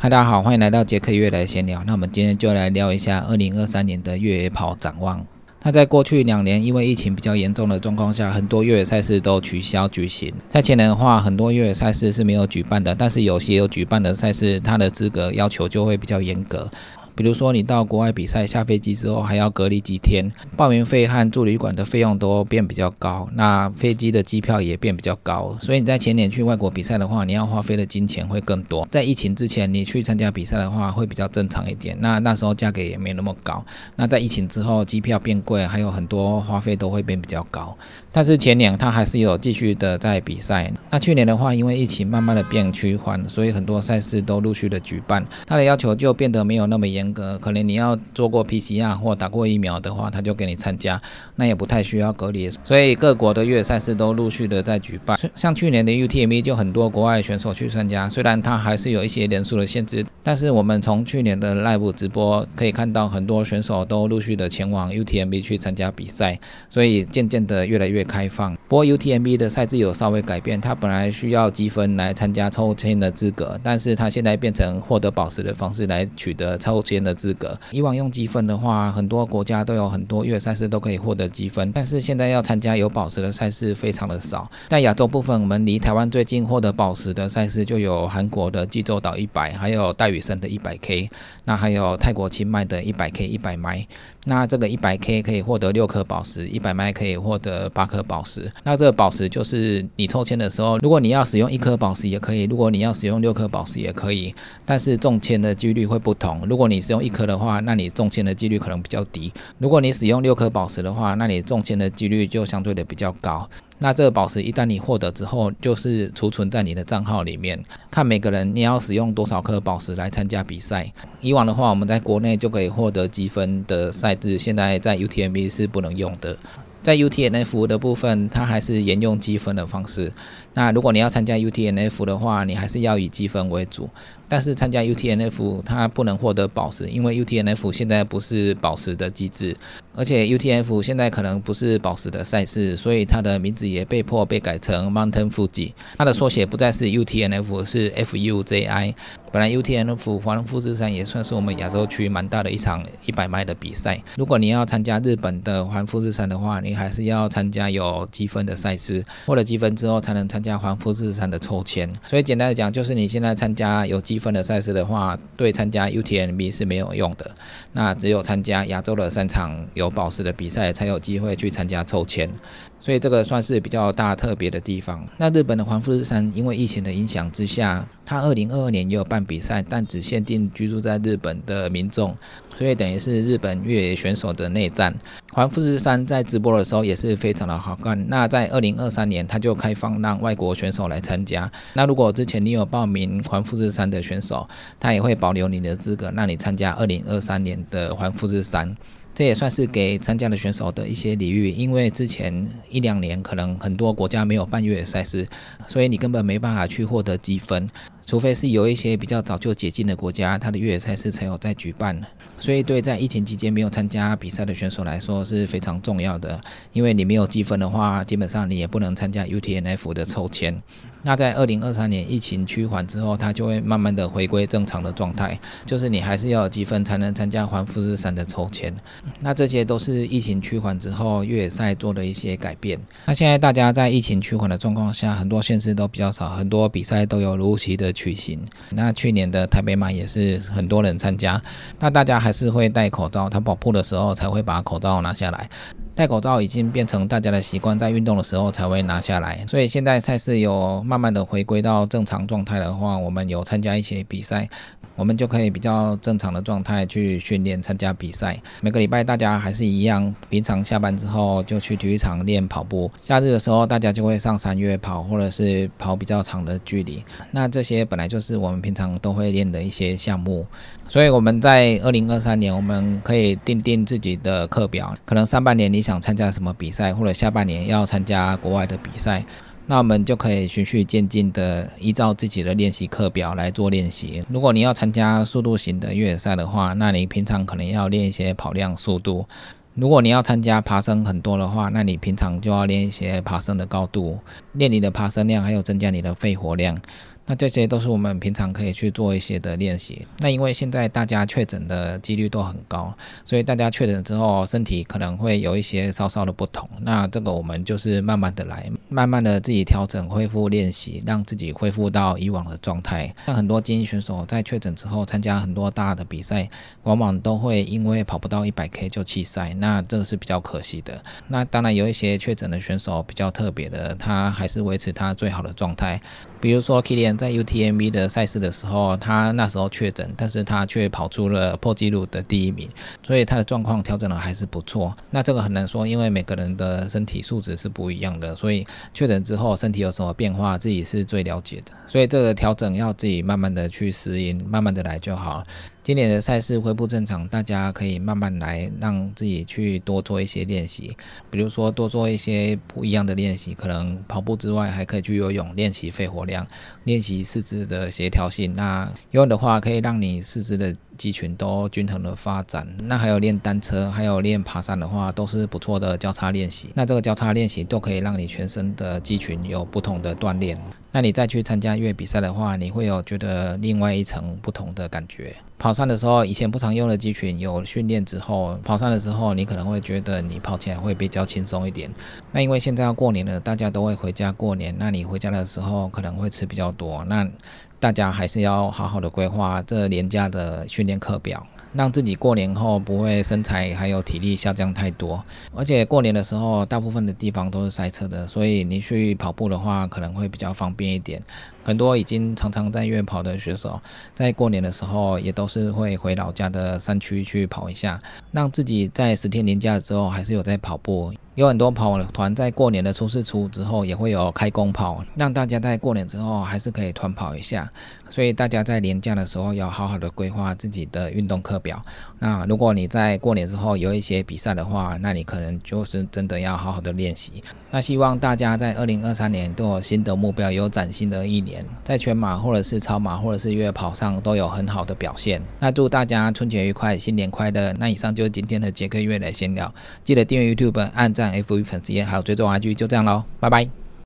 嗨，大家好，欢迎来到杰克越来闲聊。那我们今天就来聊一下二零二三年的越野跑展望。那在过去两年，因为疫情比较严重的状况下，很多越野赛事都取消举行。在前年的话，很多越野赛事是没有举办的，但是有些有举办的赛事，它的资格要求就会比较严格。比如说，你到国外比赛，下飞机之后还要隔离几天，报名费和住旅馆的费用都变比较高，那飞机的机票也变比较高。所以你在前年去外国比赛的话，你要花费的金钱会更多。在疫情之前，你去参加比赛的话，会比较正常一点。那那时候价格也没那么高。那在疫情之后，机票变贵，还有很多花费都会变比较高。但是前年他还是有继续的在比赛。那去年的话，因为疫情慢慢的变趋缓，所以很多赛事都陆续的举办，他的要求就变得没有那么严。可能你要做过 PCR 或打过疫苗的话，他就给你参加，那也不太需要隔离。所以各国的越野赛事都陆续的在举办，像去年的 UTMB 就很多国外选手去参加，虽然它还是有一些人数的限制，但是我们从去年的 Live 直播可以看到，很多选手都陆续的前往 UTMB 去参加比赛，所以渐渐的越来越开放。不过 UTMB 的赛制有稍微改变，它本来需要积分来参加抽签的资格，但是它现在变成获得宝石的方式来取得抽签。的资格，以往用积分的话，很多国家都有很多越野赛事都可以获得积分，但是现在要参加有宝石的赛事非常的少。在亚洲部分，我们离台湾最近获得宝石的赛事就有韩国的济州岛一百，还有戴雨生的一百 K，那还有泰国清迈的一百 K 一百迈。那这个一百 K 可以获得六颗宝石，一百麦可以获得八颗宝石。那这个宝石就是你抽签的时候，如果你要使用一颗宝石也可以，如果你要使用六颗宝石也可以，但是中签的几率会不同。如果你使用一颗的话，那你中签的几率可能比较低；如果你使用六颗宝石的话，那你中签的几率就相对的比较高。那这个宝石一旦你获得之后，就是储存在你的账号里面，看每个人你要使用多少颗宝石来参加比赛。以往的话，我们在国内就可以获得积分的赛制，现在在 UTMB 是不能用的。在 UTNF 的部分，它还是沿用积分的方式。那如果你要参加 UTNF 的话，你还是要以积分为主。但是参加 UTNF 它不能获得宝石，因为 UTNF 现在不是宝石的机制，而且 UTNF 现在可能不是宝石的赛事，所以它的名字也被迫被改成 Mountain Fuji。它的缩写不再是 UTNF，是 FUJI。本来 UTNF 环富士山也算是我们亚洲区蛮大的一场一百迈的比赛。如果你要参加日本的环富士山的话，你还是要参加有积分的赛事，获得积分之后才能参加环富士山的抽签。所以简单的讲，就是你现在参加有积分的赛事的话，对参加 UTMB 是没有用的。那只有参加亚洲的三场有宝石的比赛，才有机会去参加抽签。所以这个算是比较大特别的地方。那日本的环富士山，因为疫情的影响之下，它二零二二年也有办比赛，但只限定居住在日本的民众，所以等于是日本越野选手的内战。环富士山在直播的时候也是非常的好看。那在二零二三年，它就开放让外国选手来参加。那如果之前你有报名环富士山的选手，他也会保留你的资格，让你参加二零二三年的环富士山。这也算是给参加的选手的一些礼遇，因为之前一两年可能很多国家没有办越野赛事，所以你根本没办法去获得积分。除非是有一些比较早就解禁的国家，它的越野赛事才有在举办。所以对在疫情期间没有参加比赛的选手来说是非常重要的，因为你没有积分的话，基本上你也不能参加 UTNF 的抽签。那在二零二三年疫情趋缓之后，它就会慢慢的回归正常的状态，就是你还是要有积分才能参加环富士山的抽签。那这些都是疫情趋缓之后越野赛做的一些改变。那现在大家在疫情趋缓的状况下，很多县市都比较少，很多比赛都有如期的。举行，那去年的台北马也是很多人参加，那大家还是会戴口罩，他跑步的时候才会把口罩拿下来。戴口罩已经变成大家的习惯，在运动的时候才会拿下来。所以现在赛事有慢慢的回归到正常状态的话，我们有参加一些比赛，我们就可以比较正常的状态去训练参加比赛。每个礼拜大家还是一样，平常下班之后就去体育场练跑步。假日的时候大家就会上山越跑，或者是跑比较长的距离。那这些本来就是我们平常都会练的一些项目。所以我们在二零二三年，我们可以定定自己的课表，可能上半年你。想参加什么比赛，或者下半年要参加国外的比赛，那我们就可以循序渐进的依照自己的练习课表来做练习。如果你要参加速度型的越野赛的话，那你平常可能要练一些跑量速度；如果你要参加爬升很多的话，那你平常就要练一些爬升的高度，练你的爬升量，还有增加你的肺活量。那这些都是我们平常可以去做一些的练习。那因为现在大家确诊的几率都很高，所以大家确诊之后身体可能会有一些稍稍的不同。那这个我们就是慢慢的来，慢慢的自己调整、恢复练习，让自己恢复到以往的状态。像很多精英选手在确诊之后参加很多大的比赛，往往都会因为跑不到一百 K 就弃赛，那这个是比较可惜的。那当然有一些确诊的选手比较特别的，他还是维持他最好的状态。比如说 Kilian 在 UTMB 的赛事的时候，他那时候确诊，但是他却跑出了破纪录的第一名，所以他的状况调整的还是不错。那这个很难说，因为每个人的身体素质是不一样的，所以确诊之后身体有什么变化，自己是最了解的。所以这个调整要自己慢慢的去适应，慢慢的来就好。今年的赛事恢复正常，大家可以慢慢来，让自己去多做一些练习，比如说多做一些不一样的练习，可能跑步之外还可以去游泳，练习肺活量，练习四肢的协调性。那游泳的话，可以让你四肢的肌群都均衡的发展。那还有练单车，还有练爬山的话，都是不错的交叉练习。那这个交叉练习都可以让你全身的肌群有不同的锻炼。那你再去参加越野比赛的话，你会有觉得另外一层不同的感觉。跑山的时候，以前不常用的肌群有训练之后，跑山的时候，你可能会觉得你跑起来会比较轻松一点。那因为现在要过年了，大家都会回家过年，那你回家的时候可能会吃比较多，那大家还是要好好的规划这年假的训练课表。让自己过年后不会身材还有体力下降太多，而且过年的时候大部分的地方都是塞车的，所以你去跑步的话可能会比较方便一点。很多已经常常在越跑的选手，在过年的时候也都是会回老家的山区去跑一下，让自己在十天年假之后还是有在跑步。有很多跑团在过年的初四初之后也会有开工跑，让大家在过年之后还是可以团跑一下。所以大家在年假的时候要好好的规划自己的运动课表。那如果你在过年之后有一些比赛的话，那你可能就是真的要好好的练习。那希望大家在二零二三年都有新的目标，有崭新的一年，在全马或者是超马或者是越野跑上都有很好的表现。那祝大家春节愉快，新年快乐！那以上就是今天的杰克越野闲聊，记得订阅 YouTube、按赞 FV 粉丝页，还有追踪 IG，就这样喽，拜拜。